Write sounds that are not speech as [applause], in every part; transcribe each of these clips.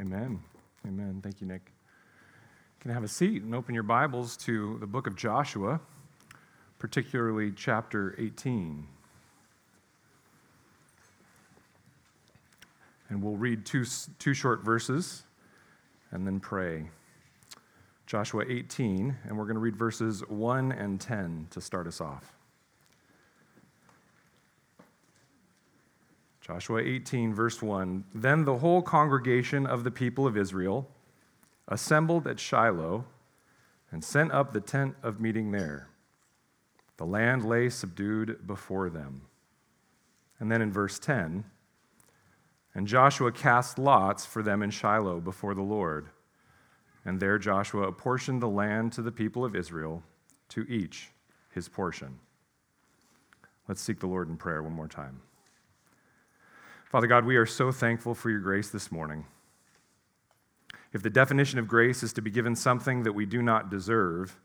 Amen. Amen. Thank you, Nick. You can have a seat and open your Bibles to the book of Joshua, particularly chapter 18. And we'll read two, two short verses and then pray. Joshua 18, and we're going to read verses 1 and 10 to start us off. Joshua 18, verse 1 Then the whole congregation of the people of Israel assembled at Shiloh and sent up the tent of meeting there. The land lay subdued before them. And then in verse 10, and Joshua cast lots for them in Shiloh before the Lord. And there Joshua apportioned the land to the people of Israel, to each his portion. Let's seek the Lord in prayer one more time. Father God, we are so thankful for your grace this morning. If the definition of grace is to be given something that we do not deserve,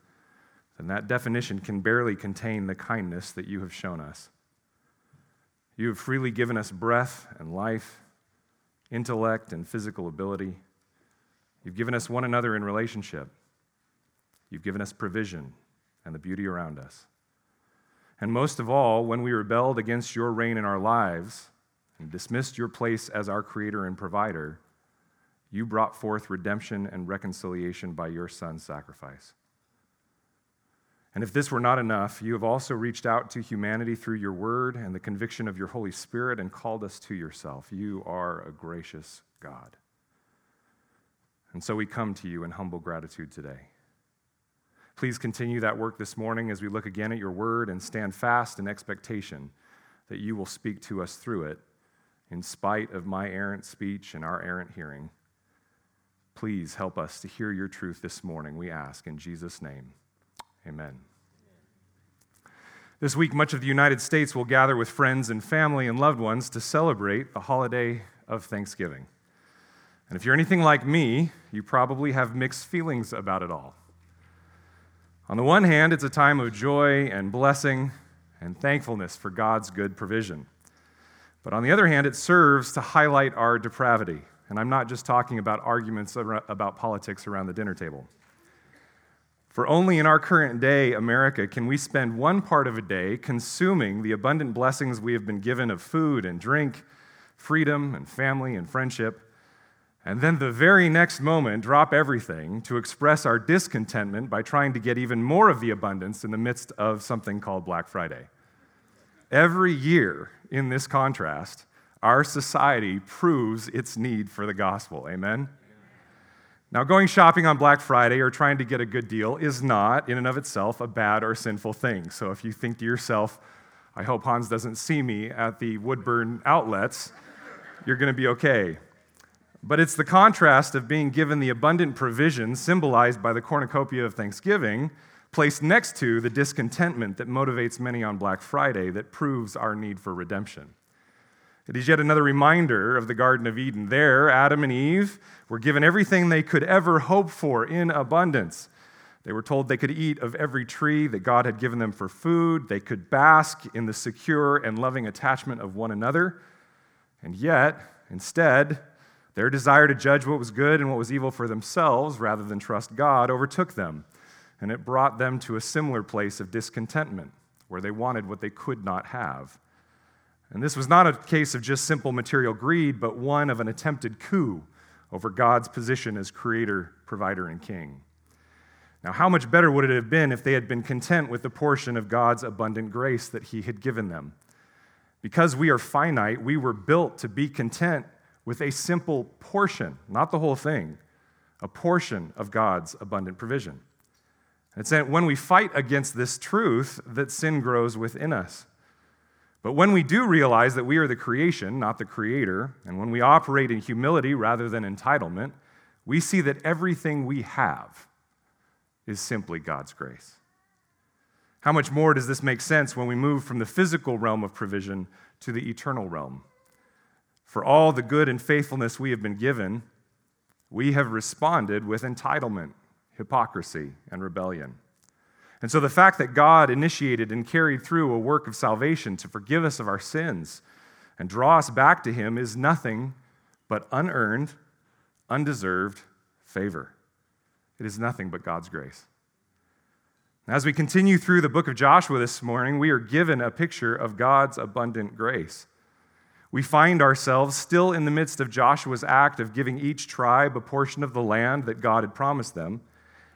then that definition can barely contain the kindness that you have shown us. You have freely given us breath and life, intellect and physical ability. You've given us one another in relationship. You've given us provision and the beauty around us. And most of all, when we rebelled against your reign in our lives, and dismissed your place as our creator and provider, you brought forth redemption and reconciliation by your son's sacrifice. And if this were not enough, you have also reached out to humanity through your word and the conviction of your Holy Spirit and called us to yourself. You are a gracious God. And so we come to you in humble gratitude today. Please continue that work this morning as we look again at your word and stand fast in expectation that you will speak to us through it in spite of my errant speech and our errant hearing. Please help us to hear your truth this morning, we ask in Jesus' name. Amen. This week, much of the United States will gather with friends and family and loved ones to celebrate the holiday of Thanksgiving. And if you're anything like me, you probably have mixed feelings about it all. On the one hand, it's a time of joy and blessing and thankfulness for God's good provision. But on the other hand, it serves to highlight our depravity. And I'm not just talking about arguments about politics around the dinner table. For only in our current day, America, can we spend one part of a day consuming the abundant blessings we have been given of food and drink, freedom and family and friendship, and then the very next moment drop everything to express our discontentment by trying to get even more of the abundance in the midst of something called Black Friday. Every year, in this contrast, our society proves its need for the gospel. Amen? Now, going shopping on Black Friday or trying to get a good deal is not, in and of itself, a bad or sinful thing. So if you think to yourself, I hope Hans doesn't see me at the Woodburn outlets, you're going to be okay. But it's the contrast of being given the abundant provision symbolized by the cornucopia of Thanksgiving placed next to the discontentment that motivates many on Black Friday that proves our need for redemption. It is yet another reminder of the Garden of Eden. There, Adam and Eve were given everything they could ever hope for in abundance. They were told they could eat of every tree that God had given them for food. They could bask in the secure and loving attachment of one another. And yet, instead, their desire to judge what was good and what was evil for themselves rather than trust God overtook them and it brought them to a similar place of discontentment, where they wanted what they could not have. And this was not a case of just simple material greed, but one of an attempted coup over God's position as creator, provider, and king. Now, how much better would it have been if they had been content with the portion of God's abundant grace that He had given them? Because we are finite, we were built to be content with a simple portion, not the whole thing, a portion of God's abundant provision. It's when we fight against this truth that sin grows within us. But when we do realize that we are the creation, not the creator, and when we operate in humility rather than entitlement, we see that everything we have is simply God's grace. How much more does this make sense when we move from the physical realm of provision to the eternal realm? For all the good and faithfulness we have been given, we have responded with entitlement hypocrisy, and rebellion. And so the fact that God initiated and carried through a work of salvation to forgive us of our sins and draw us back to Him is nothing but unearned, undeserved favor. It is nothing but God's grace. As we continue through the book of Joshua this morning, we are given a picture of God's abundant grace. We find ourselves still in the midst of Joshua's act of giving each tribe a portion of the land that God had promised them.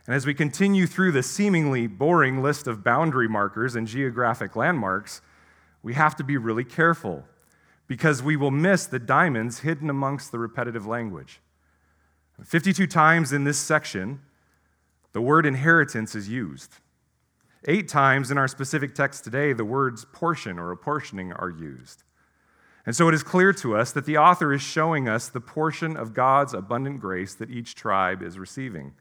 And as we continue through the seemingly boring list of boundary markers and geographic landmarks, we have to be really careful because we will miss the diamonds hidden amongst the repetitive language. 52 times in this section, the word inheritance is used. Eight times in our specific text today, the words portion or apportioning are used. And so it is clear to us that the author is showing us the portion of God's abundant grace that each tribe is receiving.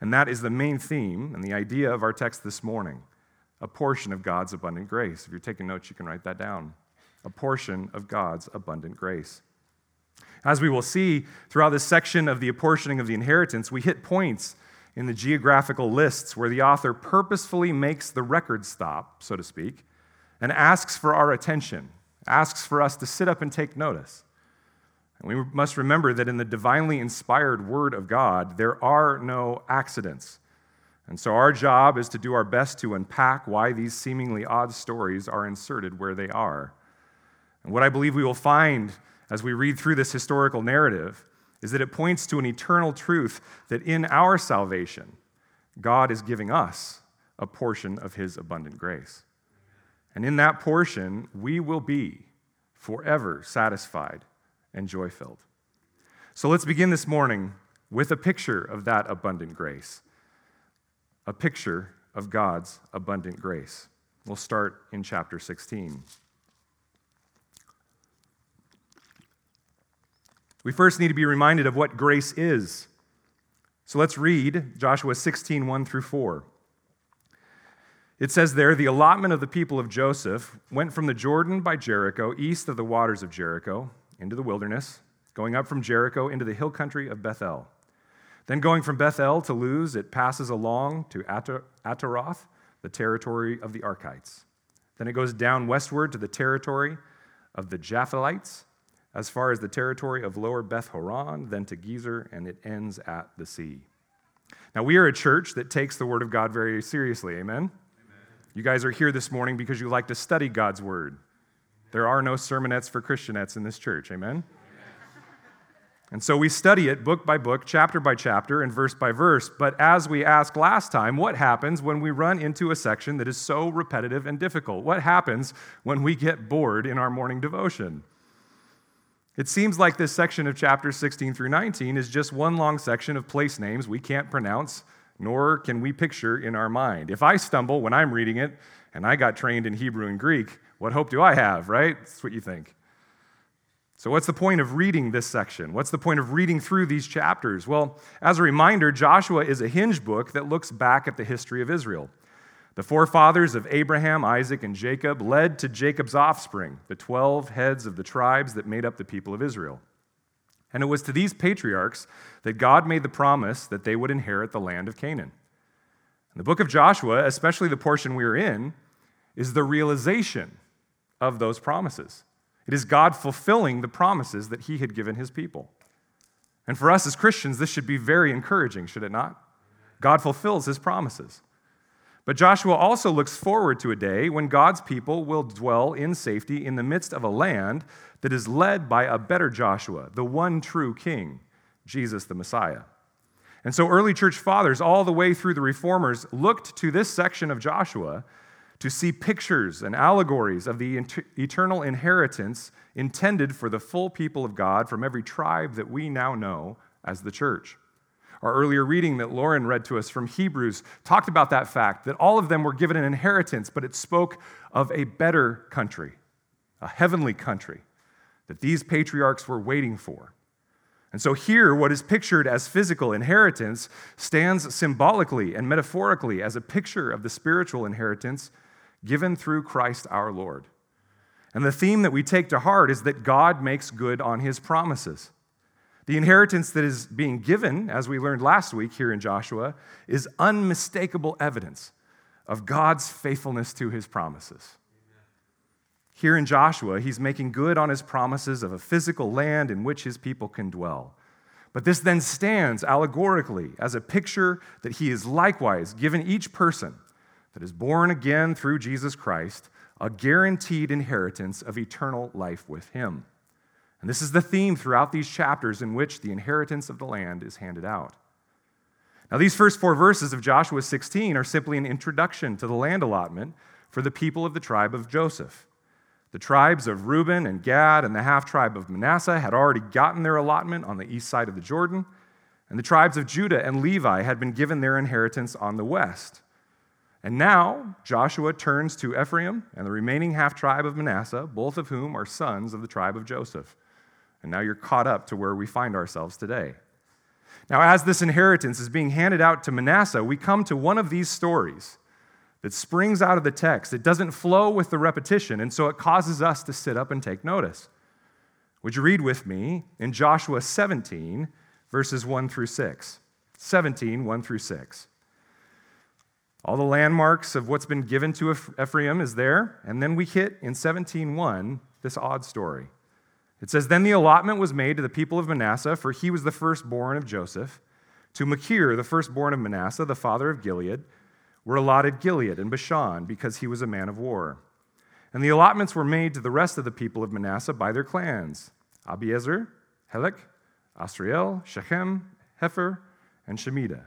And that is the main theme and the idea of our text this morning a portion of God's abundant grace. If you're taking notes, you can write that down. A portion of God's abundant grace. As we will see throughout this section of the apportioning of the inheritance, we hit points in the geographical lists where the author purposefully makes the record stop, so to speak, and asks for our attention, asks for us to sit up and take notice. And we must remember that in the divinely inspired Word of God, there are no accidents. And so our job is to do our best to unpack why these seemingly odd stories are inserted where they are. And what I believe we will find as we read through this historical narrative is that it points to an eternal truth that in our salvation, God is giving us a portion of his abundant grace. And in that portion, we will be forever satisfied and joy filled. So let's begin this morning with a picture of that abundant grace, a picture of God's abundant grace. We'll start in chapter 16. We first need to be reminded of what grace is. So let's read Joshua 16, 1 through 4. It says there, the allotment of the people of Joseph went from the Jordan by Jericho, east of the waters of Jericho, into the wilderness, going up from Jericho into the hill country of Bethel. Then going from Bethel to Luz, it passes along to Ataroth, the territory of the Archites. Then it goes down westward to the territory of the Japhelites as far as the territory of lower Beth Horon, then to Gezer, and it ends at the sea. Now, we are a church that takes the Word of God very seriously. Amen? You guys are here this morning because you like to study God's Word. There are no sermonettes for Christianettes in this church. Amen? And so we study it book by book, chapter by chapter, and verse by verse. But as we asked last time, what happens when we run into a section that is so repetitive and difficult? What happens when we get bored in our morning devotion? It seems like this section of chapters 16 through 19 is just one long section of place names we can't pronounce, nor can we picture in our mind. If I stumble when I'm reading it, and I got trained in Hebrew and Greek, what hope do I have, right? That's what you think. So, what's the point of reading this section? What's the point of reading through these chapters? Well, as a reminder, Joshua is a hinge book that looks back at the history of Israel. The forefathers of Abraham, Isaac, and Jacob led to Jacob's offspring, the 12 heads of the tribes that made up the people of Israel. And it was to these patriarchs that God made the promise that they would inherit the land of Canaan. And the book of Joshua, especially the portion we are in, is the realization of those promises. It is God fulfilling the promises that he had given his people. And for us as Christians, this should be very encouraging, should it not? God fulfills his promises. But Joshua also looks forward to a day when God's people will dwell in safety in the midst of a land that is led by a better Joshua, the one true king, Jesus the Messiah. And so early church fathers, all the way through the reformers, looked to this section of Joshua to see pictures and allegories of the eternal inheritance intended for the full people of God from every tribe that we now know as the church. Our earlier reading that Lauren read to us from Hebrews talked about that fact that all of them were given an inheritance, but it spoke of a better country, a heavenly country that these patriarchs were waiting for. And so, here, what is pictured as physical inheritance stands symbolically and metaphorically as a picture of the spiritual inheritance given through Christ our Lord. And the theme that we take to heart is that God makes good on his promises. The inheritance that is being given, as we learned last week here in Joshua, is unmistakable evidence of God's faithfulness to his promises. Here in Joshua, he's making good on his promises of a physical land in which his people can dwell. But this then stands allegorically as a picture that he is likewise given each person that is born again through Jesus Christ a guaranteed inheritance of eternal life with him. And this is the theme throughout these chapters in which the inheritance of the land is handed out. Now, these first four verses of Joshua 16 are simply an introduction to the land allotment for the people of the tribe of Joseph. The tribes of Reuben and Gad and the half tribe of Manasseh had already gotten their allotment on the east side of the Jordan, and the tribes of Judah and Levi had been given their inheritance on the west. And now Joshua turns to Ephraim and the remaining half tribe of Manasseh, both of whom are sons of the tribe of Joseph. And now you're caught up to where we find ourselves today. Now, as this inheritance is being handed out to Manasseh, we come to one of these stories that springs out of the text. It doesn't flow with the repetition, and so it causes us to sit up and take notice. Would you read with me in Joshua 17, verses 1 through 6? 17, 1 through 6. All the landmarks of what's been given to Ephraim is there, and then we hit in 17:1 this odd story. It says, Then the allotment was made to the people of Manasseh, for he was the firstborn of Joseph. To Machir, the firstborn of Manasseh, the father of Gilead, were allotted Gilead and Bashan because he was a man of war. And the allotments were made to the rest of the people of Manasseh by their clans Abiezer, Helek, Asriel, Shechem, Hepher, and Shemida.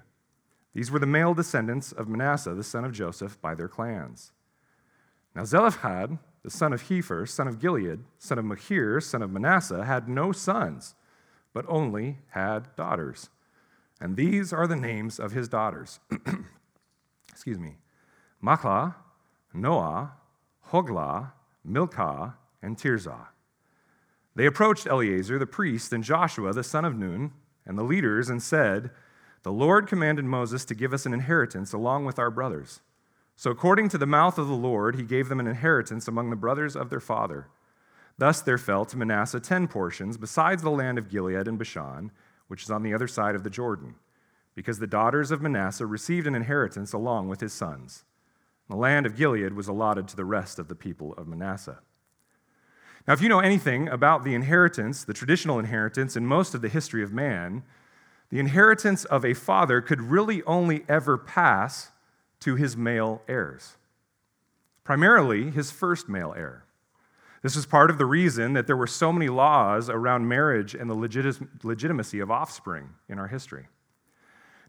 These were the male descendants of Manasseh, the son of Joseph, by their clans. Now Zelophehad, the son of Hepher, son of Gilead, son of Machir, son of Manasseh, had no sons, but only had daughters. And these are the names of his daughters [clears throat] excuse me, Mahlah, Noah, Hoglah, Milcah, and Tirzah. They approached Eleazar the priest and Joshua the son of Nun and the leaders and said, The Lord commanded Moses to give us an inheritance along with our brothers. So, according to the mouth of the Lord, he gave them an inheritance among the brothers of their father. Thus there fell to Manasseh ten portions, besides the land of Gilead and Bashan, which is on the other side of the Jordan because the daughters of Manasseh received an inheritance along with his sons. The land of Gilead was allotted to the rest of the people of Manasseh. Now, if you know anything about the inheritance, the traditional inheritance in most of the history of man, the inheritance of a father could really only ever pass to his male heirs, primarily his first male heir. This was part of the reason that there were so many laws around marriage and the legitimacy of offspring in our history.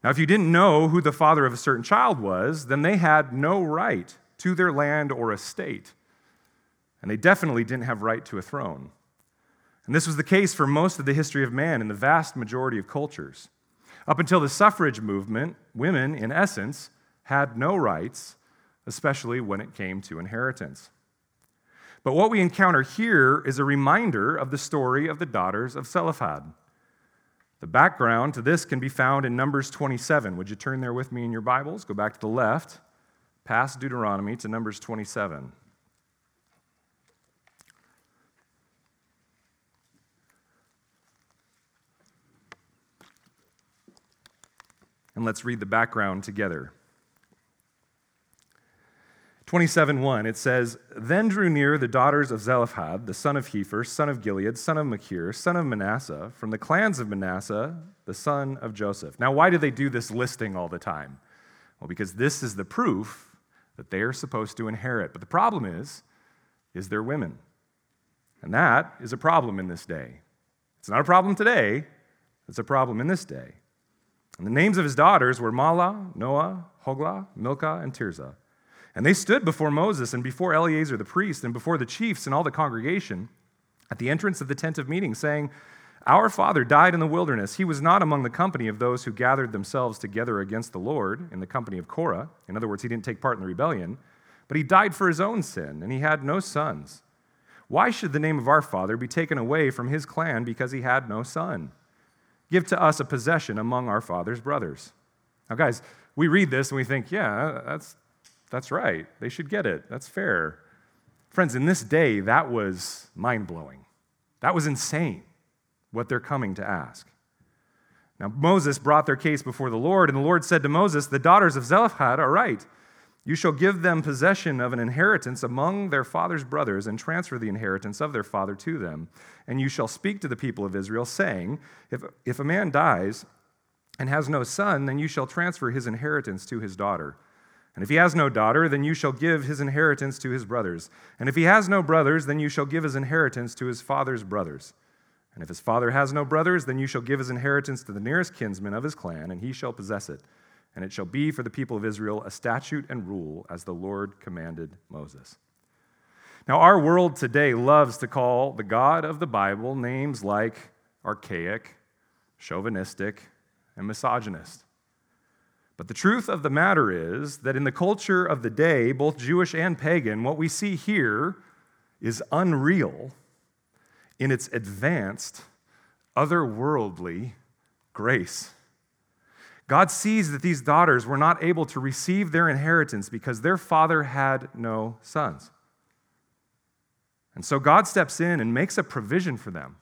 Now, if you didn't know who the father of a certain child was, then they had no right to their land or estate. And they definitely didn't have right to a throne. And this was the case for most of the history of man in the vast majority of cultures. Up until the suffrage movement, women, in essence, had no rights, especially when it came to inheritance. But what we encounter here is a reminder of the story of the daughters of Zelophehad. The background to this can be found in Numbers 27. Would you turn there with me in your Bibles? Go back to the left, past Deuteronomy to Numbers 27. And let's read the background together. 27:1 it says then drew near the daughters of Zelophehad the son of Hepher son of Gilead son of Machir son of Manasseh from the clans of Manasseh the son of Joseph. Now why do they do this listing all the time? Well because this is the proof that they are supposed to inherit. But the problem is is they're women. And that is a problem in this day. It's not a problem today. It's a problem in this day. And the names of his daughters were Mahlah Noah Hoglah Milcah and Tirzah and they stood before Moses and before Eleazar the priest and before the chiefs and all the congregation at the entrance of the tent of meeting, saying, Our father died in the wilderness. He was not among the company of those who gathered themselves together against the Lord in the company of Korah. In other words, he didn't take part in the rebellion, but he died for his own sin, and he had no sons. Why should the name of our father be taken away from his clan because he had no son? Give to us a possession among our father's brothers. Now, guys, we read this and we think, yeah, that's, that's right. They should get it. That's fair. Friends, in this day, that was mind blowing. That was insane what they're coming to ask. Now, Moses brought their case before the Lord, and the Lord said to Moses, The daughters of Zelophehad are right. You shall give them possession of an inheritance among their father's brothers, and transfer the inheritance of their father to them. And you shall speak to the people of Israel, saying, If, if a man dies and has no son, then you shall transfer his inheritance to his daughter. And if he has no daughter, then you shall give his inheritance to his brothers. And if he has no brothers, then you shall give his inheritance to his father's brothers. And if his father has no brothers, then you shall give his inheritance to the nearest kinsman of his clan, and he shall possess it and it shall be for the people of Israel a statute and rule as the Lord commanded Moses. Now, our world today loves to call the God of the Bible names like archaic, chauvinistic, and misogynist. But the truth of the matter is that in the culture of the day, both Jewish and pagan, what we see here is unreal in its advanced, otherworldly grace. God sees that these daughters were not able to receive their inheritance because their father had no sons. And so God steps in and makes a provision for them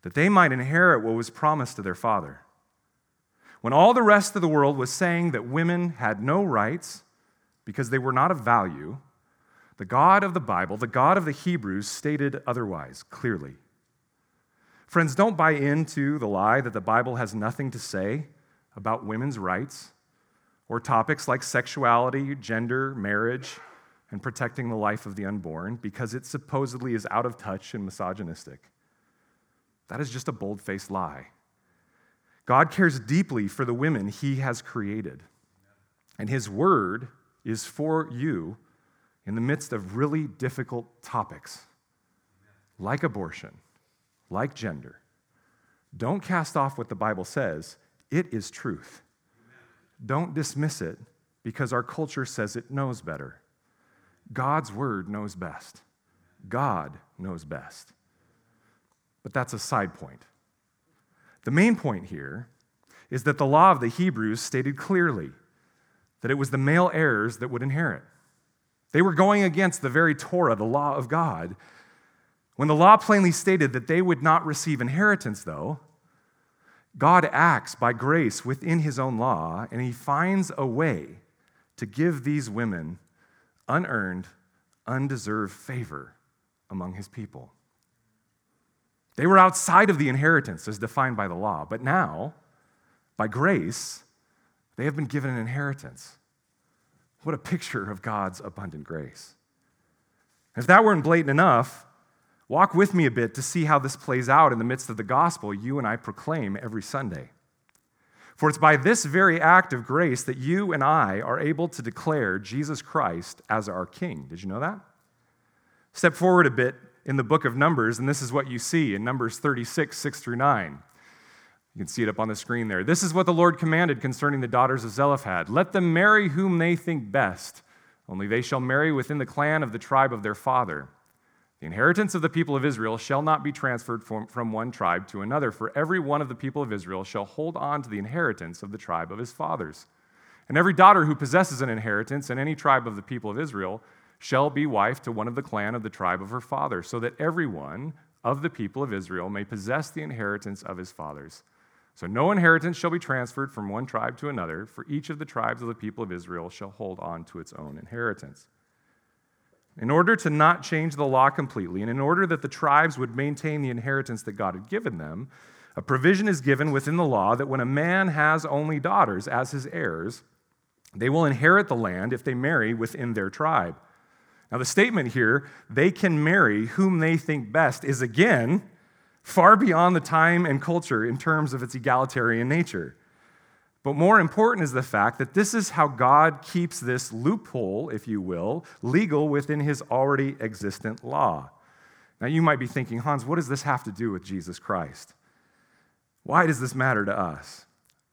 that they might inherit what was promised to their father. When all the rest of the world was saying that women had no rights because they were not of value, the God of the Bible, the God of the Hebrews, stated otherwise clearly. Friends, don't buy into the lie that the Bible has nothing to say about women's rights or topics like sexuality, gender, marriage, and protecting the life of the unborn because it supposedly is out of touch and misogynistic. That is just a bold faced lie. God cares deeply for the women he has created, and his word is for you in the midst of really difficult topics like abortion, like gender. Don't cast off what the Bible says it is truth. Don't dismiss it because our culture says it knows better. God's word knows best. God knows best. But that's a side point. The main point here is that the law of the Hebrews stated clearly that it was the male heirs that would inherit. They were going against the very Torah, the law of God. When the law plainly stated that they would not receive inheritance, though, God acts by grace within his own law, and he finds a way to give these women unearned, undeserved favor among his people. They were outside of the inheritance as defined by the law, but now, by grace, they have been given an inheritance. What a picture of God's abundant grace. If that weren't blatant enough, Walk with me a bit to see how this plays out in the midst of the gospel you and I proclaim every Sunday. For it's by this very act of grace that you and I are able to declare Jesus Christ as our King. Did you know that? Step forward a bit in the book of Numbers, and this is what you see in Numbers 36, 6 through 9. You can see it up on the screen there. This is what the Lord commanded concerning the daughters of Zelophehad Let them marry whom they think best, only they shall marry within the clan of the tribe of their father. The inheritance of the people of Israel shall not be transferred from, from one tribe to another, for every one of the people of Israel shall hold on to the inheritance of the tribe of his fathers. And every daughter who possesses an inheritance in any tribe of the people of Israel shall be wife to one of the clan of the tribe of her father, so that everyone of the people of Israel may possess the inheritance of his fathers. So no inheritance shall be transferred from one tribe to another, for each of the tribes of the people of Israel shall hold on to its own inheritance. In order to not change the law completely, and in order that the tribes would maintain the inheritance that God had given them, a provision is given within the law that when a man has only daughters as his heirs, they will inherit the land if they marry within their tribe. Now, the statement here, they can marry whom they think best, is again far beyond the time and culture in terms of its egalitarian nature. But more important is the fact that this is how God keeps this loophole, if you will, legal within his already existent law. Now, you might be thinking, Hans, what does this have to do with Jesus Christ? Why does this matter to us?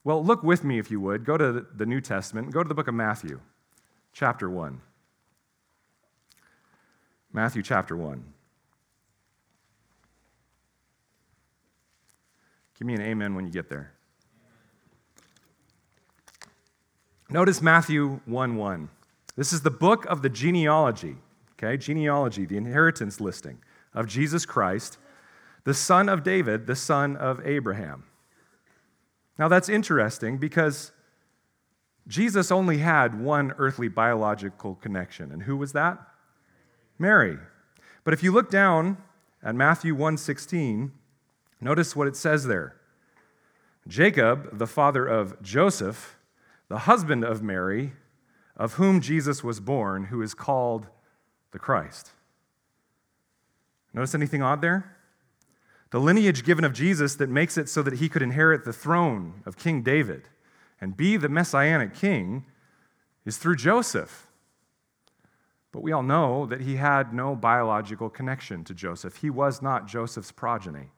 Well, look with me, if you would. Go to the New Testament, go to the book of Matthew, chapter 1. Matthew chapter 1. Give me an amen when you get there. Notice Matthew 1 1. This is the book of the genealogy, okay? Genealogy, the inheritance listing of Jesus Christ, the son of David, the son of Abraham. Now that's interesting because Jesus only had one earthly biological connection, and who was that? Mary. But if you look down at Matthew 1:16, notice what it says there. Jacob, the father of Joseph, the husband of Mary, of whom Jesus was born, who is called the Christ. Notice anything odd there? The lineage given of Jesus that makes it so that he could inherit the throne of King David and be the messianic king is through Joseph. But we all know that he had no biological connection to Joseph. He was not Joseph's progeny.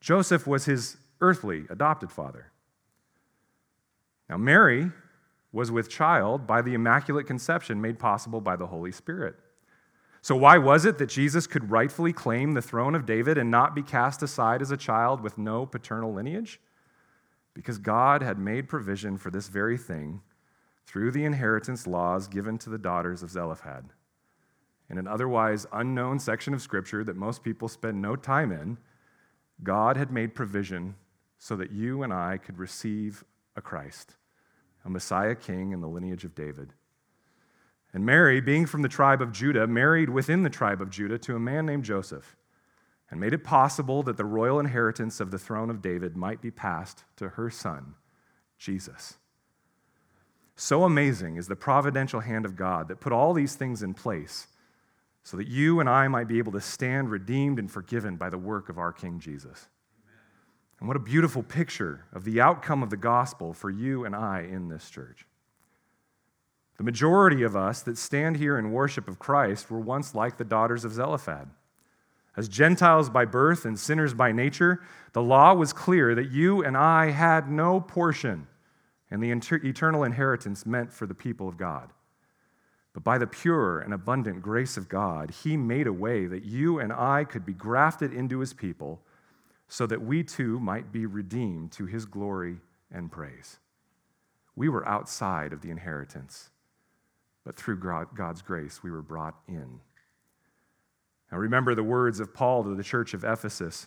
Joseph was his earthly adopted father. Now, Mary was with child by the immaculate conception made possible by the Holy Spirit. So, why was it that Jesus could rightfully claim the throne of David and not be cast aside as a child with no paternal lineage? Because God had made provision for this very thing through the inheritance laws given to the daughters of Zelophehad. In an otherwise unknown section of Scripture that most people spend no time in, God had made provision so that you and I could receive a Christ, a Messiah King in the lineage of David. And Mary, being from the tribe of Judah, married within the tribe of Judah to a man named Joseph, and made it possible that the royal inheritance of the throne of David might be passed to her son, Jesus. So amazing is the providential hand of God that put all these things in place so that you and I might be able to stand redeemed and forgiven by the work of our King Jesus. And what a beautiful picture of the outcome of the gospel for you and I in this church. The majority of us that stand here in worship of Christ were once like the daughters of Zelophehad. As Gentiles by birth and sinners by nature, the law was clear that you and I had no portion in the eternal inheritance meant for the people of God. But by the pure and abundant grace of God, He made a way that you and I could be grafted into His people so that we too might be redeemed to His glory and praise. We were outside of the inheritance but through God's grace, we were brought in. Now, remember the words of Paul to the church of Ephesus.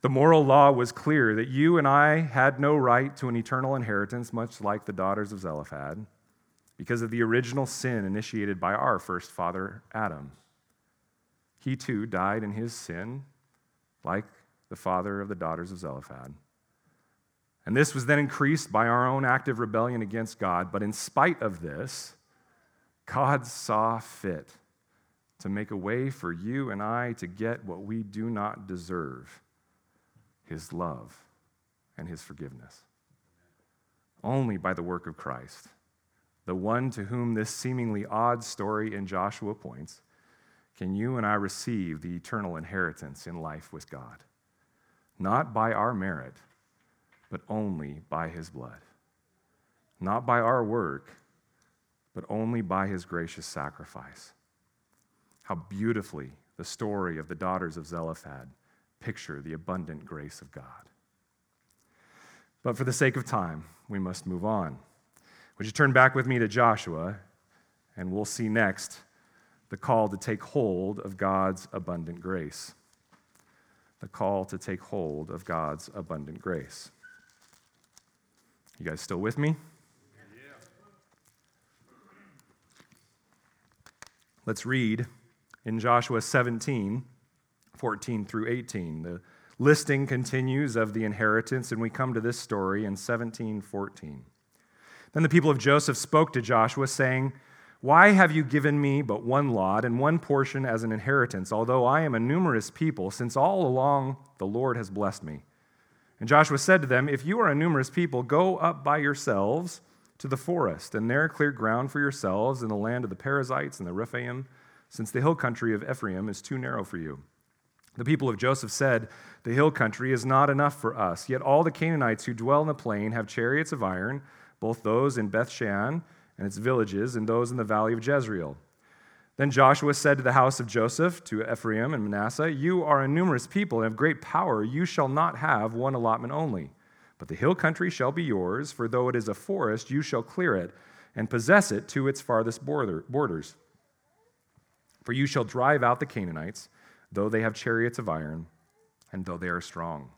The moral law was clear that you and I had no right to an eternal inheritance, much like the daughters of Zelophehad, because of the original sin initiated by our first father, Adam. He too died in his sin, like the father of the daughters of Zelophehad. And this was then increased by our own active rebellion against God. But in spite of this, God saw fit to make a way for you and I to get what we do not deserve His love and His forgiveness. Only by the work of Christ, the one to whom this seemingly odd story in Joshua points, can you and I receive the eternal inheritance in life with God. Not by our merit, but only by His blood. Not by our work, but only by His gracious sacrifice how beautifully the story of the daughters of Zelophehad picture the abundant grace of God. But for the sake of time, we must move on. Would you turn back with me to Joshua, and we'll see next the call to take hold of God's abundant grace. The call to take hold of God's abundant grace. You guys still with me? Let's read in Joshua 17, 14 through 18. The listing continues of the inheritance, and we come to this story in 17, 14. Then the people of Joseph spoke to Joshua, saying, Why have you given me but one lot and one portion as an inheritance, although I am a numerous people, since all along the Lord has blessed me? And Joshua said to them, If you are a numerous people, go up by yourselves to the forest, and there clear ground for yourselves in the land of the Perizzites and the Rephaim since the hill country of Ephraim is too narrow for you. The people of Joseph said, The hill country is not enough for us. Yet all the Canaanites who dwell in the plain have chariots of iron, both those in Beth Shean and its villages, and those in the valley of Jezreel. Then Joshua said to the house of Joseph, to Ephraim and Manasseh, You are a numerous people and have great power. You shall not have one allotment only. But the hill country shall be yours, for though it is a forest, you shall clear it and possess it to its farthest border, borders. For you shall drive out the Canaanites, though they have chariots of iron, and though they are strong.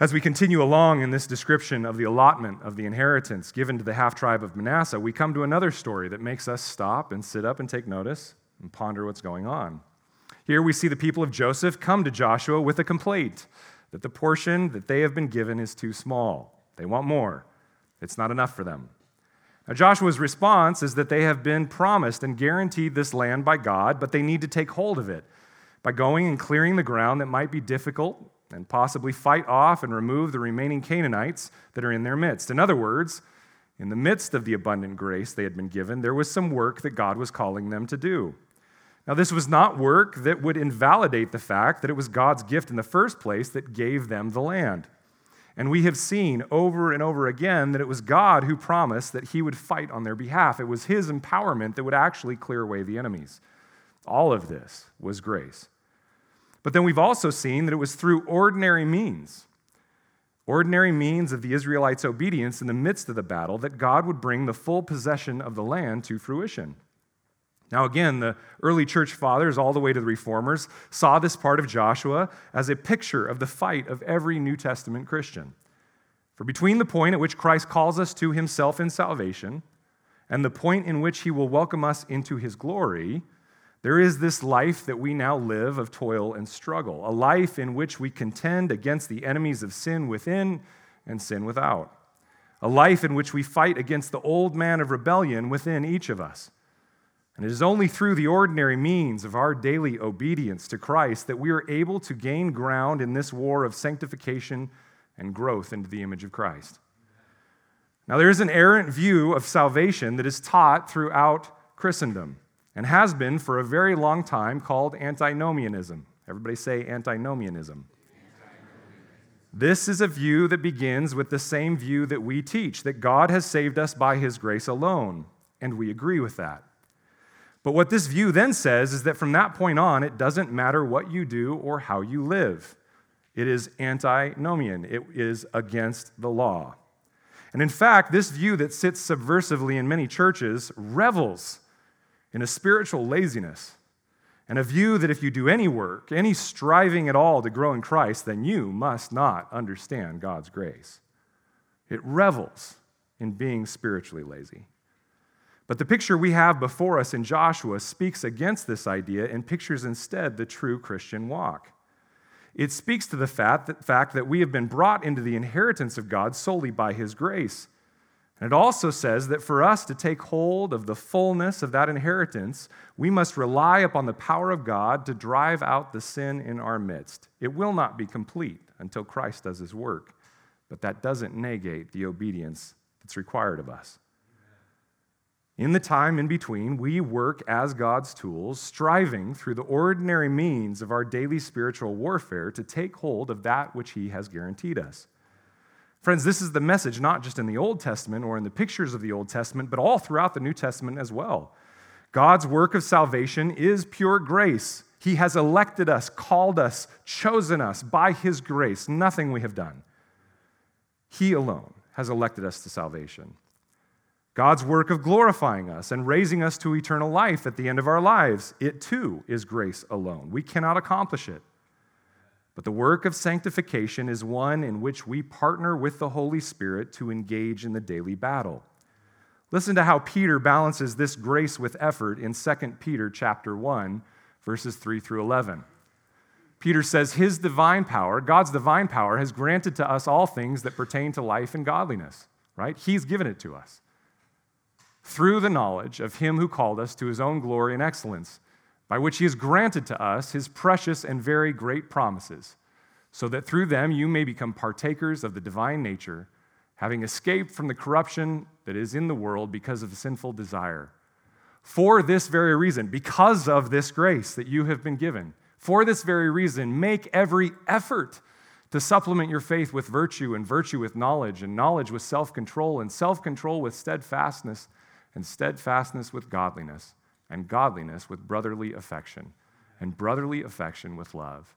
As we continue along in this description of the allotment of the inheritance given to the half tribe of Manasseh, we come to another story that makes us stop and sit up and take notice and ponder what's going on. Here we see the people of Joseph come to Joshua with a complaint that the portion that they have been given is too small. They want more, it's not enough for them. Now, Joshua's response is that they have been promised and guaranteed this land by God, but they need to take hold of it by going and clearing the ground that might be difficult and possibly fight off and remove the remaining Canaanites that are in their midst. In other words, in the midst of the abundant grace they had been given, there was some work that God was calling them to do. Now, this was not work that would invalidate the fact that it was God's gift in the first place that gave them the land. And we have seen over and over again that it was God who promised that He would fight on their behalf. It was His empowerment that would actually clear away the enemies. All of this was grace. But then we've also seen that it was through ordinary means, ordinary means of the Israelites' obedience in the midst of the battle, that God would bring the full possession of the land to fruition. Now, again, the early church fathers, all the way to the reformers, saw this part of Joshua as a picture of the fight of every New Testament Christian. For between the point at which Christ calls us to himself in salvation and the point in which he will welcome us into his glory, there is this life that we now live of toil and struggle, a life in which we contend against the enemies of sin within and sin without, a life in which we fight against the old man of rebellion within each of us. And it is only through the ordinary means of our daily obedience to Christ that we are able to gain ground in this war of sanctification and growth into the image of Christ. Now, there is an errant view of salvation that is taught throughout Christendom and has been for a very long time called antinomianism. Everybody say antinomianism. This is a view that begins with the same view that we teach that God has saved us by his grace alone, and we agree with that. But what this view then says is that from that point on, it doesn't matter what you do or how you live. It is antinomian, it is against the law. And in fact, this view that sits subversively in many churches revels in a spiritual laziness and a view that if you do any work, any striving at all to grow in Christ, then you must not understand God's grace. It revels in being spiritually lazy. But the picture we have before us in Joshua speaks against this idea and pictures instead the true Christian walk. It speaks to the fact that, fact that we have been brought into the inheritance of God solely by His grace. And it also says that for us to take hold of the fullness of that inheritance, we must rely upon the power of God to drive out the sin in our midst. It will not be complete until Christ does his work, but that doesn't negate the obedience that's required of us. In the time in between, we work as God's tools, striving through the ordinary means of our daily spiritual warfare to take hold of that which He has guaranteed us. Friends, this is the message not just in the Old Testament or in the pictures of the Old Testament, but all throughout the New Testament as well. God's work of salvation is pure grace. He has elected us, called us, chosen us by His grace, nothing we have done. He alone has elected us to salvation. God's work of glorifying us and raising us to eternal life at the end of our lives, it too is grace alone. We cannot accomplish it. But the work of sanctification is one in which we partner with the Holy Spirit to engage in the daily battle. Listen to how Peter balances this grace with effort in 2 Peter chapter 1 verses 3 through 11. Peter says his divine power, God's divine power has granted to us all things that pertain to life and godliness, right? He's given it to us through the knowledge of him who called us to his own glory and excellence by which he has granted to us his precious and very great promises, so that through them you may become partakers of the divine nature, having escaped from the corruption that is in the world because of sinful desire. For this very reason, because of this grace that you have been given, for this very reason, make every effort to supplement your faith with virtue, and virtue with knowledge, and knowledge with self control, and self control with steadfastness, and steadfastness with godliness and godliness with brotherly affection, and brotherly affection with love.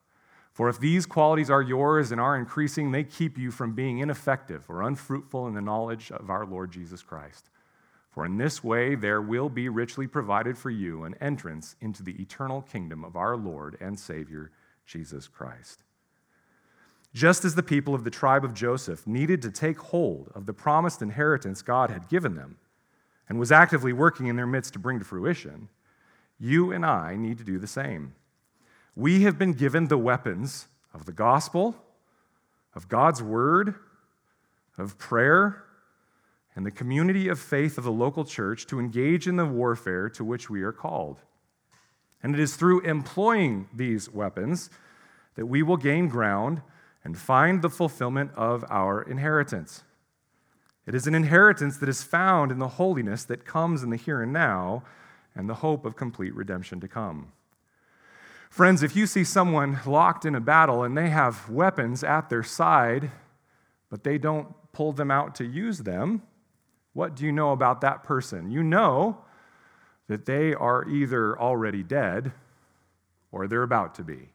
For if these qualities are yours and are increasing, they keep you from being ineffective or unfruitful in the knowledge of our Lord Jesus Christ. For in this way there will be richly provided for you an entrance into the eternal kingdom of our Lord and Savior, Jesus Christ. Just as the people of the tribe of Joseph needed to take hold of the promised inheritance God had given them and was actively working in their midst to bring to fruition, you and I need to do the same. We have been given the weapons of the gospel, of God's word, of prayer, and the community of faith of the local church to engage in the warfare to which we are called. And it is through employing these weapons that we will gain ground and find the fulfillment of our inheritance. It is an inheritance that is found in the holiness that comes in the here and now and the hope of complete redemption to come. Friends, if you see someone locked in a battle and they have weapons at their side, but they don't pull them out to use them, what do you know about that person? You know that they are either already dead or they're about to be.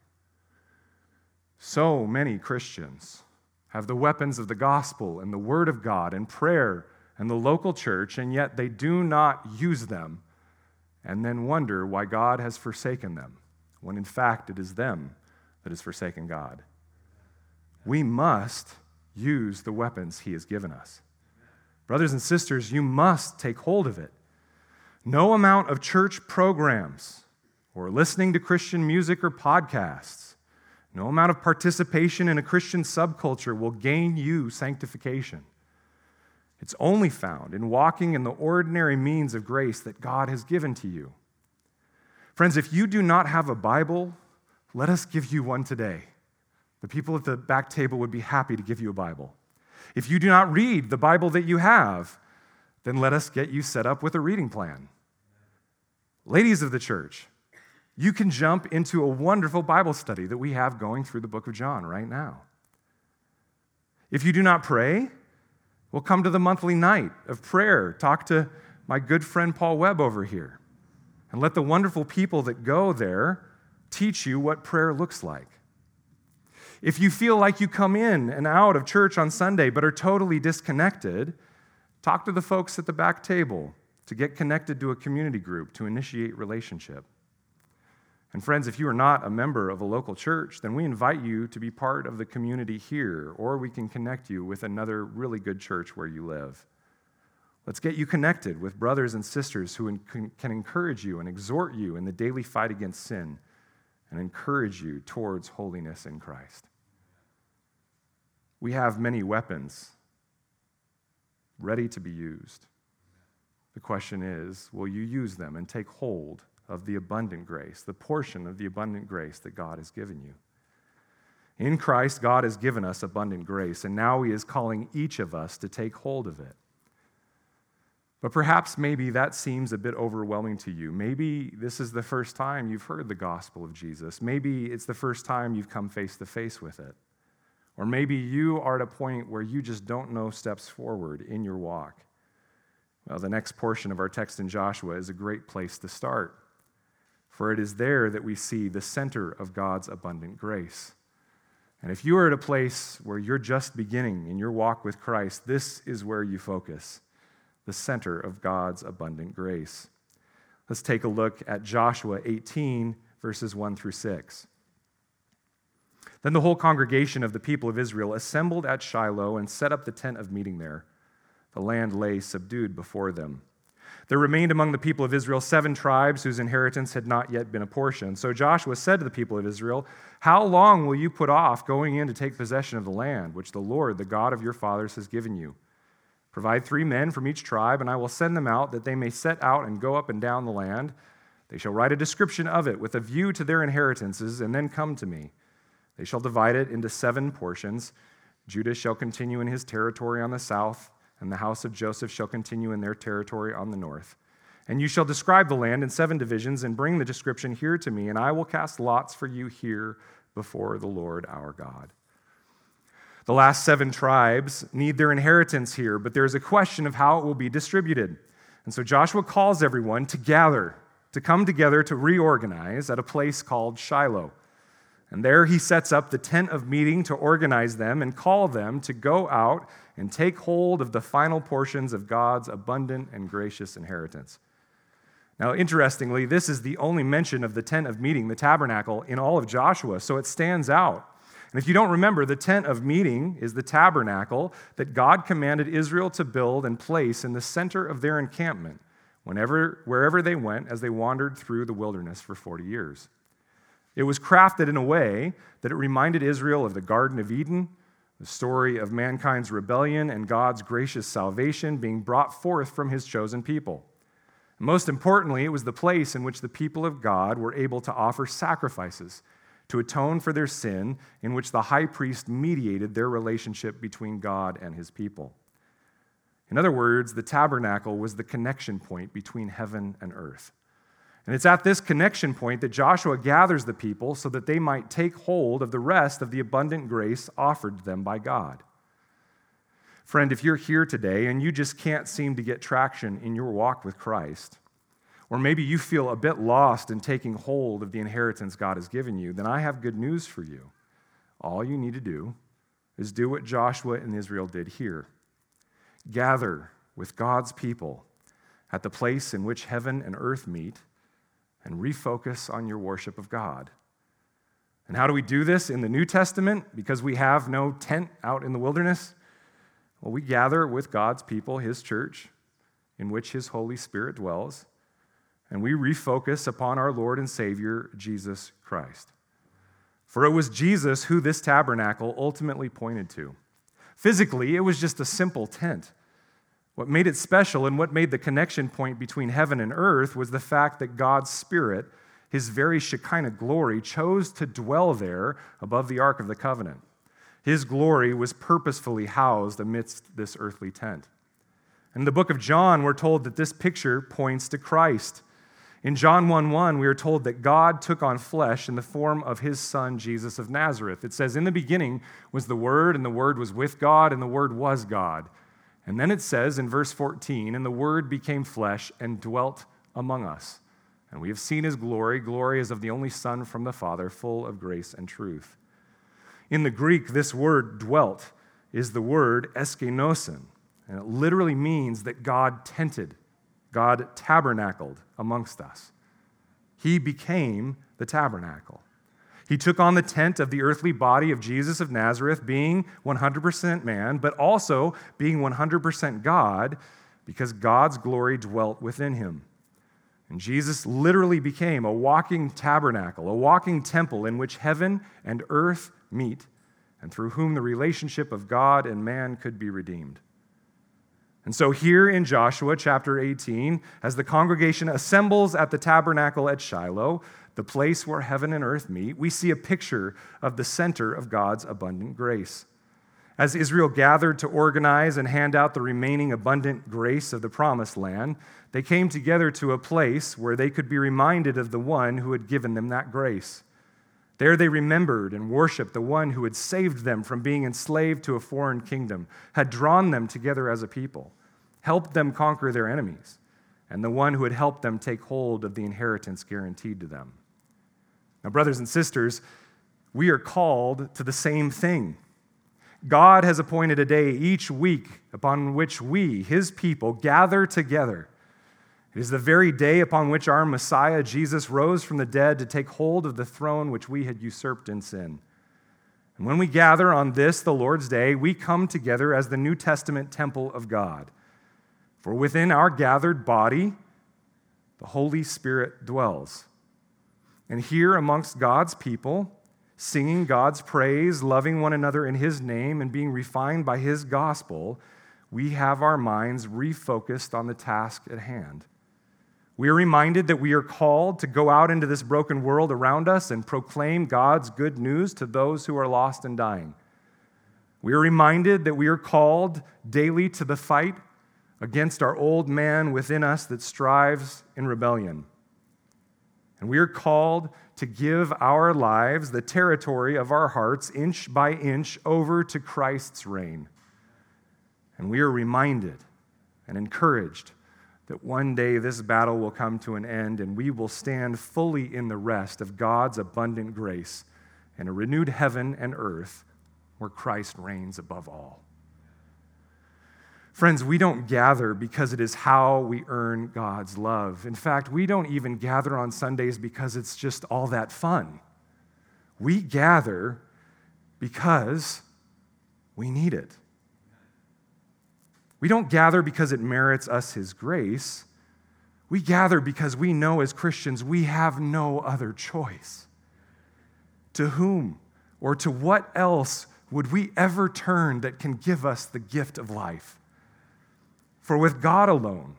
So many Christians have the weapons of the gospel and the word of God and prayer and the local church, and yet they do not use them and then wonder why God has forsaken them, when in fact it is them that has forsaken God. We must use the weapons He has given us. Brothers and sisters, you must take hold of it. No amount of church programs or listening to Christian music or podcasts, no amount of participation in a Christian subculture will gain you sanctification. It's only found in walking in the ordinary means of grace that God has given to you. Friends, if you do not have a Bible, let us give you one today. The people at the back table would be happy to give you a Bible. If you do not read the Bible that you have, then let us get you set up with a reading plan. Ladies of the church, you can jump into a wonderful Bible study that we have going through the book of John right now. If you do not pray, we'll come to the monthly night of prayer. Talk to my good friend Paul Webb over here. And let the wonderful people that go there teach you what prayer looks like. If you feel like you come in and out of church on Sunday but are totally disconnected, talk to the folks at the back table to get connected to a community group to initiate relationship. And friends, if you are not a member of a local church, then we invite you to be part of the community here, or we can connect you with another really good church where you live. Let's get you connected with brothers and sisters who can encourage you and exhort you in the daily fight against sin and encourage you towards holiness in Christ. We have many weapons ready to be used. The question is will you use them and take hold of the abundant grace, the portion of the abundant grace that God has given you? In Christ, God has given us abundant grace, and now He is calling each of us to take hold of it. But perhaps maybe that seems a bit overwhelming to you. Maybe this is the first time you've heard the gospel of Jesus. Maybe it's the first time you've come face to face with it. Or maybe you are at a point where you just don't know steps forward in your walk. Well, the next portion of our text in Joshua is a great place to start, for it is there that we see the center of God's abundant grace. And if you are at a place where you're just beginning in your walk with Christ, this is where you focus the center of God's abundant grace. Let's take a look at Joshua 18, verses 1 through 6. Then the whole congregation of the people of Israel assembled at Shiloh and set up the tent of meeting there. The land lay subdued before them. There remained among the people of Israel seven tribes whose inheritance had not yet been apportioned. So Joshua said to the people of Israel, How long will you put off going in to take possession of the land which the Lord, the God of your fathers, has given you? Provide three men from each tribe, and I will send them out that they may set out and go up and down the land. They shall write a description of it with a view to their inheritances, and then come to me. They shall divide it into seven portions. Judah shall continue in his territory on the south, and the house of Joseph shall continue in their territory on the north. And you shall describe the land in seven divisions, and bring the description here to me, and I will cast lots for you here before the Lord our God. The last seven tribes need their inheritance here, but there's a question of how it will be distributed. And so Joshua calls everyone to gather to come together to reorganize at a place called Shiloh. And there he sets up the tent of meeting to organize them and call them to go out and take hold of the final portions of God's abundant and gracious inheritance. Now, interestingly, this is the only mention of the tent of meeting, the tabernacle, in all of Joshua, so it stands out. And if you don't remember, the tent of meeting is the tabernacle that God commanded Israel to build and place in the center of their encampment whenever, wherever they went as they wandered through the wilderness for 40 years. It was crafted in a way that it reminded Israel of the Garden of Eden, the story of mankind's rebellion and God's gracious salvation being brought forth from his chosen people. Most importantly, it was the place in which the people of God were able to offer sacrifices to atone for their sin, in which the high priest mediated their relationship between God and his people. In other words, the tabernacle was the connection point between heaven and earth. And it's at this connection point that Joshua gathers the people so that they might take hold of the rest of the abundant grace offered them by God. Friend, if you're here today and you just can't seem to get traction in your walk with Christ, or maybe you feel a bit lost in taking hold of the inheritance God has given you, then I have good news for you. All you need to do is do what Joshua and Israel did here gather with God's people at the place in which heaven and earth meet and refocus on your worship of God. And how do we do this in the New Testament? Because we have no tent out in the wilderness? Well, we gather with God's people, His church, in which His Holy Spirit dwells, and we refocus upon our Lord and Savior, Jesus Christ. For it was Jesus who this tabernacle ultimately pointed to. Physically, it was just a simple tent. What made it special and what made the connection point between heaven and earth was the fact that God's Spirit, his very Shekinah glory, chose to dwell there above the Ark of the Covenant. His glory was purposefully housed amidst this earthly tent. In the book of John, we're told that this picture points to Christ. In John 1 1, we are told that God took on flesh in the form of his son, Jesus of Nazareth. It says, In the beginning was the Word, and the Word was with God, and the Word was God. And then it says in verse 14, And the Word became flesh and dwelt among us. And we have seen his glory. Glory as of the only Son from the Father, full of grace and truth. In the Greek, this word dwelt is the word eskenosin, and it literally means that God tented, God tabernacled amongst us. He became the tabernacle. He took on the tent of the earthly body of Jesus of Nazareth, being 100% man, but also being 100% God, because God's glory dwelt within him. And Jesus literally became a walking tabernacle, a walking temple in which heaven and earth meet, and through whom the relationship of God and man could be redeemed. And so, here in Joshua chapter 18, as the congregation assembles at the tabernacle at Shiloh, the place where heaven and earth meet, we see a picture of the center of God's abundant grace. As Israel gathered to organize and hand out the remaining abundant grace of the promised land, they came together to a place where they could be reminded of the one who had given them that grace. There they remembered and worshiped the one who had saved them from being enslaved to a foreign kingdom, had drawn them together as a people, helped them conquer their enemies, and the one who had helped them take hold of the inheritance guaranteed to them. Now, brothers and sisters, we are called to the same thing. God has appointed a day each week upon which we, his people, gather together it is the very day upon which our Messiah, Jesus, rose from the dead to take hold of the throne which we had usurped in sin. And when we gather on this, the Lord's day, we come together as the New Testament temple of God. For within our gathered body, the Holy Spirit dwells. And here amongst God's people, singing God's praise, loving one another in His name, and being refined by His gospel, we have our minds refocused on the task at hand. We are reminded that we are called to go out into this broken world around us and proclaim God's good news to those who are lost and dying. We are reminded that we are called daily to the fight against our old man within us that strives in rebellion. And we are called to give our lives, the territory of our hearts, inch by inch over to Christ's reign. And we are reminded and encouraged that one day this battle will come to an end and we will stand fully in the rest of God's abundant grace in a renewed heaven and earth where Christ reigns above all. Friends, we don't gather because it is how we earn God's love. In fact, we don't even gather on Sundays because it's just all that fun. We gather because we need it. We don't gather because it merits us His grace. We gather because we know as Christians we have no other choice. To whom or to what else would we ever turn that can give us the gift of life? For with God alone,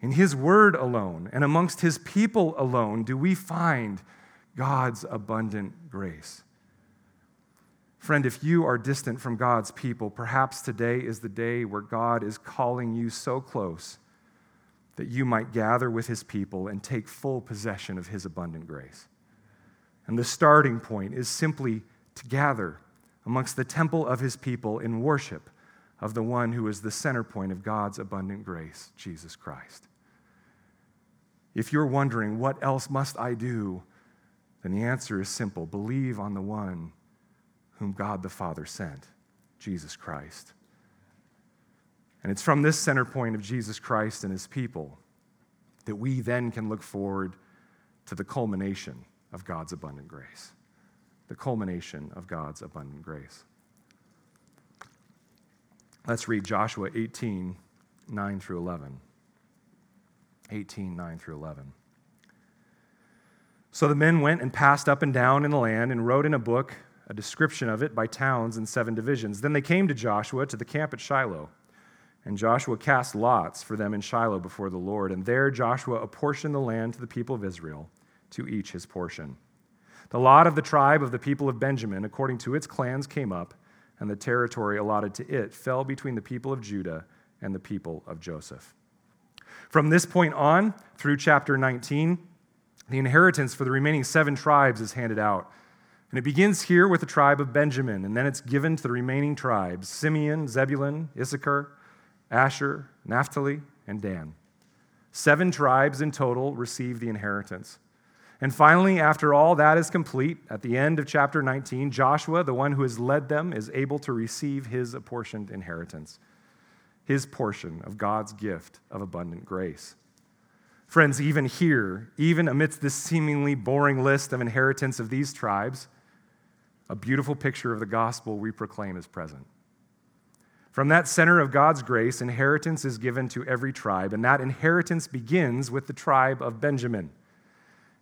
in His Word alone, and amongst His people alone, do we find God's abundant grace. Friend, if you are distant from God's people, perhaps today is the day where God is calling you so close that you might gather with His people and take full possession of His abundant grace. And the starting point is simply to gather amongst the temple of His people in worship of the one who is the center point of God's abundant grace, Jesus Christ. If you're wondering, what else must I do? Then the answer is simple believe on the one whom God the Father sent, Jesus Christ. And it's from this center point of Jesus Christ and his people that we then can look forward to the culmination of God's abundant grace. The culmination of God's abundant grace. Let's read Joshua 18, 9 through 11. 18, 9 through 11. So the men went and passed up and down in the land and wrote in a book a description of it by towns and seven divisions. Then they came to Joshua to the camp at Shiloh. And Joshua cast lots for them in Shiloh before the Lord. And there Joshua apportioned the land to the people of Israel, to each his portion. The lot of the tribe of the people of Benjamin, according to its clans, came up and the territory allotted to it fell between the people of Judah and the people of Joseph. From this point on, through chapter 19, the inheritance for the remaining seven tribes is handed out. And it begins here with the tribe of Benjamin, and then it's given to the remaining tribes Simeon, Zebulun, Issachar, Asher, Naphtali, and Dan. Seven tribes in total receive the inheritance. And finally, after all that is complete, at the end of chapter 19, Joshua, the one who has led them, is able to receive his apportioned inheritance, his portion of God's gift of abundant grace. Friends, even here, even amidst this seemingly boring list of inheritance of these tribes, a beautiful picture of the gospel we proclaim is present. From that center of God's grace, inheritance is given to every tribe, and that inheritance begins with the tribe of Benjamin.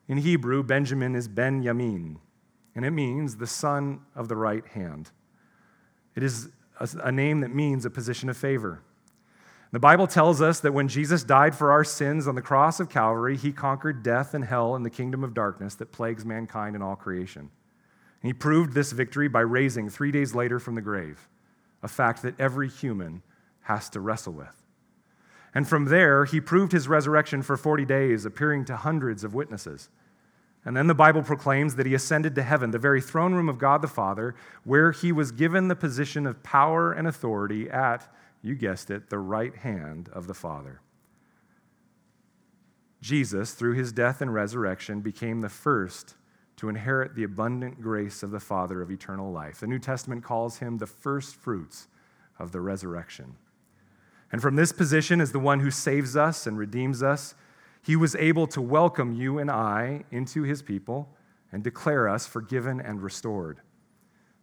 In Hebrew, Benjamin is Ben Yamin, and it means the son of the right hand. It is a, name that means a position of favor. The Bible tells us that when Jesus died for our sins on the cross of Calvary, he conquered death and hell and the kingdom of darkness that plagues mankind and all creation. And he proved this victory by raising three days later from the grave, a fact that every human has to wrestle with. And from there, he proved his resurrection for 40 days, appearing to hundreds of witnesses. And then the Bible proclaims that he ascended to heaven, the very throne room of God the Father, where he was given the position of power and authority at, you guessed it, the right hand of the Father. Jesus, through his death and resurrection, became the first to inherit the abundant grace of the Father of eternal life. The New Testament calls him the first fruits of the resurrection. And from this position, as the one who saves us and redeems us, he was able to welcome you and I into his people and declare us forgiven and restored.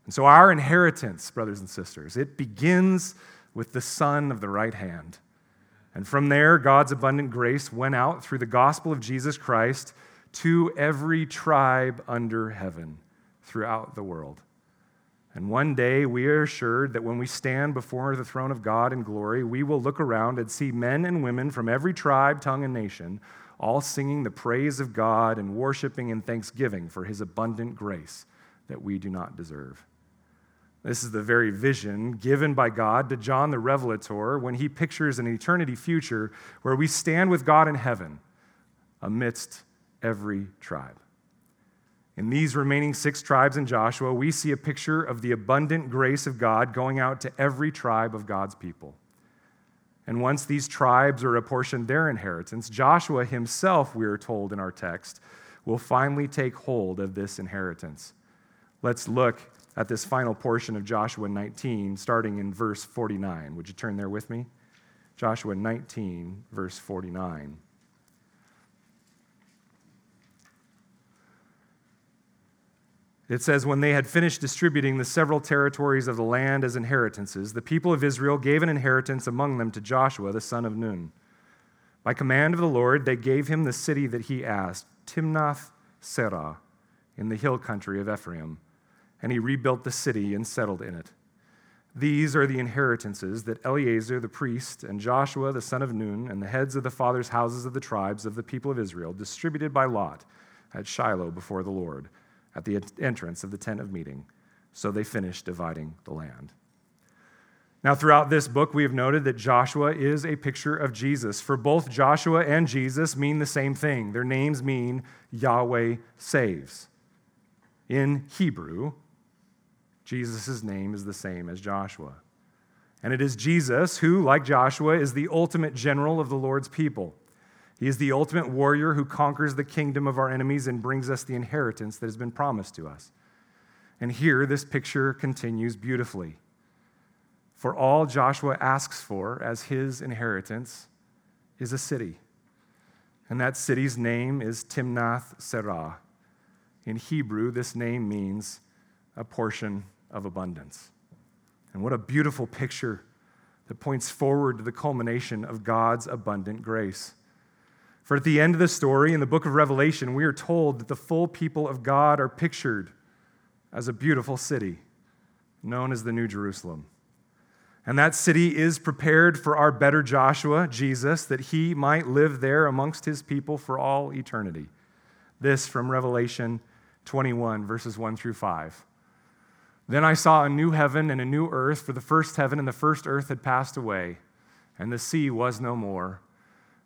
And so, our inheritance, brothers and sisters, it begins with the Son of the right hand. And from there, God's abundant grace went out through the gospel of Jesus Christ to every tribe under heaven throughout the world. And one day we are assured that when we stand before the throne of God in glory, we will look around and see men and women from every tribe, tongue, and nation all singing the praise of God and worshiping and thanksgiving for his abundant grace that we do not deserve. This is the very vision given by God to John the Revelator when he pictures an eternity future where we stand with God in heaven amidst every tribe. In these remaining six tribes in Joshua, we see a picture of the abundant grace of God going out to every tribe of God's people. And once these tribes are apportioned their inheritance, Joshua himself, we are told in our text, will finally take hold of this inheritance. Let's look at this final portion of Joshua 19, starting in verse 49. Would you turn there with me? Joshua 19, verse 49. It says, When they had finished distributing the several territories of the land as inheritances, the people of Israel gave an inheritance among them to Joshua, the son of Nun. By command of the Lord, they gave him the city that he asked, Timnath Serah, in the hill country of Ephraim, and he rebuilt the city and settled in it. These are the inheritances that Eleazar the priest and Joshua the son of Nun and the heads of the fathers' houses of the tribes of the people of Israel distributed by lot at Shiloh before the Lord at the entrance of the tent of meeting. So they finished dividing the land. Now, throughout this book, we have noted that Joshua is a picture of Jesus. For both Joshua and Jesus mean the same thing. Their names mean Yahweh saves. In Hebrew, Jesus' name is the same as Joshua. And it is Jesus who, like Joshua, is the ultimate general of the Lord's people. He is the ultimate warrior who conquers the kingdom of our enemies and brings us the inheritance that has been promised to us. And here, this picture continues beautifully. For all Joshua asks for as his inheritance is a city. And that city's name is Timnath Serah. In Hebrew, this name means a portion of abundance. And what a beautiful picture that points forward to the culmination of God's abundant grace. For at the end of the story, in the book of Revelation, we are told that the full people of God are pictured as a beautiful city known as the New Jerusalem. And that city is prepared for our better Joshua, Jesus, that he might live there amongst his people for all eternity. This from Revelation 21, verses 1 through 5. Then I saw a new heaven and a new earth, for the first heaven and the first earth had passed away, and the sea was no more.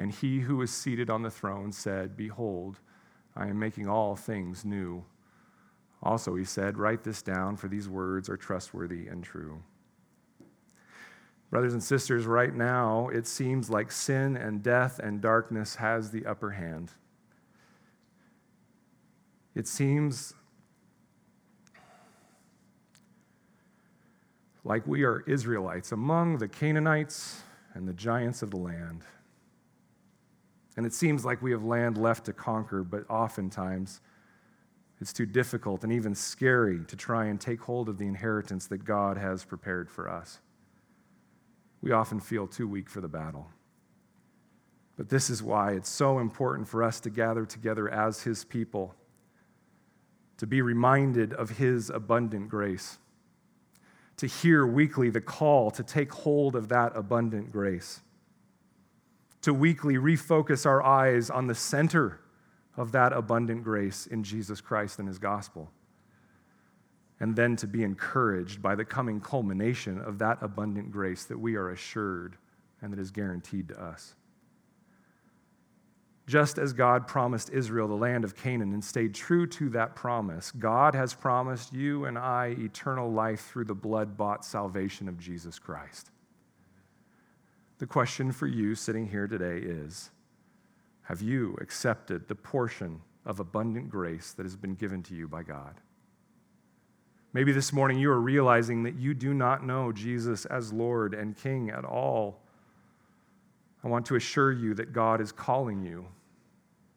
And he who was seated on the throne said, Behold, I am making all things new. Also, he said, Write this down, for these words are trustworthy and true. Brothers and sisters, right now, it seems like sin and death and darkness has the upper hand. It seems like we are Israelites among the Canaanites and the giants of the land. And it seems like we have land left to conquer, but oftentimes it's too difficult and even scary to try and take hold of the inheritance that God has prepared for us. We often feel too weak for the battle. But this is why it's so important for us to gather together as His people, to be reminded of His abundant grace, to hear weekly the call to take hold of that abundant grace to weekly refocus our eyes on the center of that abundant grace in Jesus Christ and his gospel. And then to be encouraged by the coming culmination of that abundant grace that we are assured and that is guaranteed to us. Just as God promised Israel the land of Canaan and stayed true to that promise, God has promised you and I eternal life through the blood bought salvation of Jesus Christ. The question for you sitting here today is Have you accepted the portion of abundant grace that has been given to you by God? Maybe this morning you are realizing that you do not know Jesus as Lord and King at all. I want to assure you that God is calling you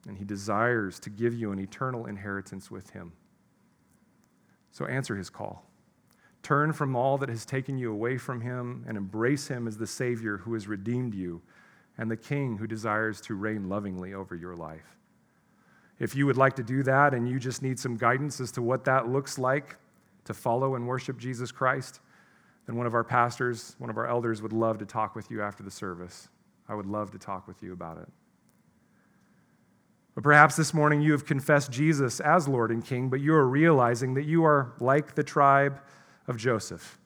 and He desires to give you an eternal inheritance with Him. So answer His call. Turn from all that has taken you away from him and embrace him as the Savior who has redeemed you and the King who desires to reign lovingly over your life. If you would like to do that and you just need some guidance as to what that looks like to follow and worship Jesus Christ, then one of our pastors, one of our elders would love to talk with you after the service. I would love to talk with you about it. But perhaps this morning you have confessed Jesus as Lord and King, but you are realizing that you are like the tribe of Joseph,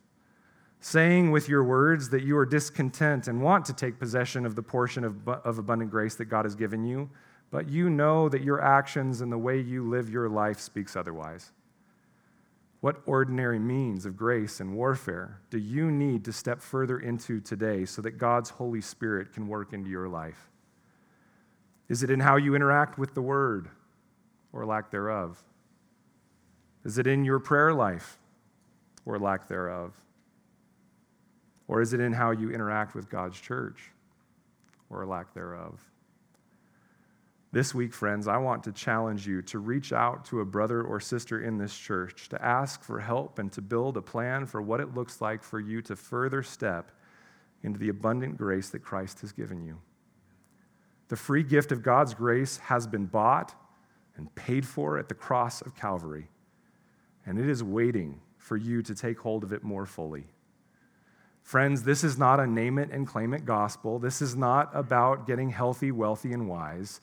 saying with your words that you are discontent and want to take possession of the portion of, of abundant grace that God has given you, but you know that your actions and the way you live your life speaks otherwise. What ordinary means of grace and warfare do you need to step further into today so that God's Holy Spirit can work into your life? Is it in how you interact with the Word or lack thereof? Is it in your prayer life or lack thereof? Or is it in how you interact with God's church or lack thereof? This week, friends, I want to challenge you to reach out to a brother or sister in this church to ask for help and to build a plan for what it looks like for you to further step into the abundant grace that Christ has given you. The free gift of God's grace has been bought and paid for at the cross of Calvary, and it is waiting for you to take hold of it more fully. Friends, this is not a name it and claim it gospel. This is not about getting healthy, wealthy, and wise.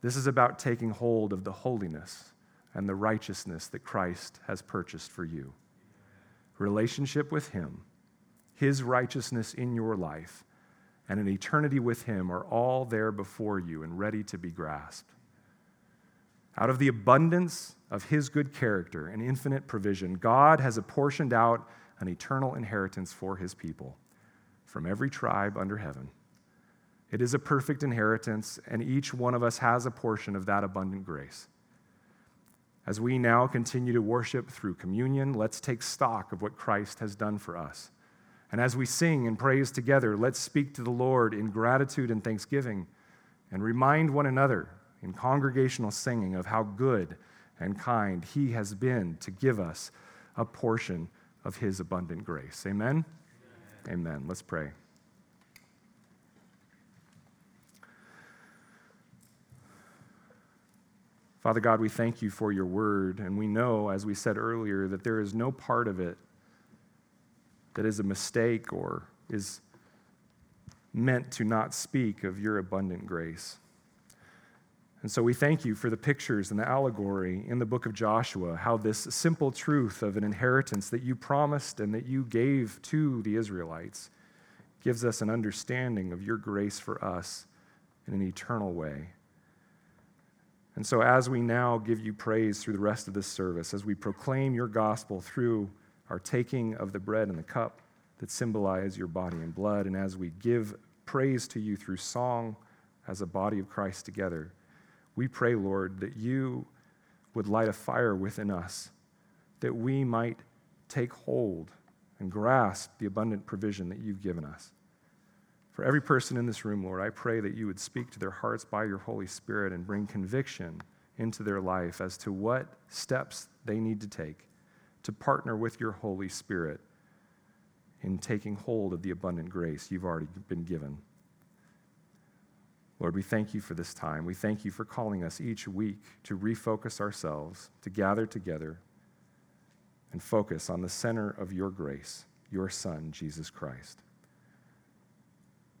This is about taking hold of the holiness and the righteousness that Christ has purchased for you. Relationship with Him, His righteousness in your life, and an eternity with Him are all there before you and ready to be grasped. Out of the abundance of His good character and infinite provision, God has apportioned out an eternal inheritance for His people from every tribe under heaven. It is a perfect inheritance, and each one of us has a portion of that abundant grace. As we now continue to worship through communion, let's take stock of what Christ has done for us. And as we sing and praise together, let's speak to the Lord in gratitude and thanksgiving and remind one another in congregational singing of how good and kind He has been to give us a portion of His abundant grace. Amen? Amen. Amen. Let's pray. Father God, we thank you for your word, and we know, as we said earlier, that there is no part of it that is a mistake or is meant to not speak of your abundant grace. And so we thank you for the pictures and the allegory in the book of Joshua, how this simple truth of an inheritance that you promised and that you gave to the Israelites gives us an understanding of your grace for us in an eternal way. And so, as we now give you praise through the rest of this service, as we proclaim your gospel through our taking of the bread and the cup that symbolize your body and blood, and as we give praise to you through song as a body of Christ together, we pray, Lord, that you would light a fire within us, that we might take hold and grasp the abundant provision that you've given us. For every person in this room, Lord, I pray that you would speak to their hearts by your Holy Spirit and bring conviction into their life as to what steps they need to take to partner with your Holy Spirit in taking hold of the abundant grace you've already been given. Lord, we thank you for this time. We thank you for calling us each week to refocus ourselves, to gather together, and focus on the center of your grace, your Son, Jesus Christ.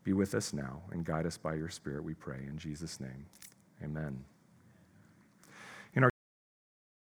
Be with us now and guide us by your Spirit, we pray. In Jesus' name, amen.